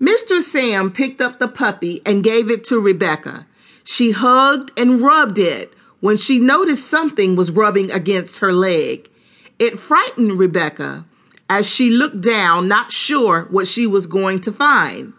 Mr. Sam picked up the puppy and gave it to Rebecca. She hugged and rubbed it when she noticed something was rubbing against her leg. It frightened Rebecca as she looked down, not sure what she was going to find.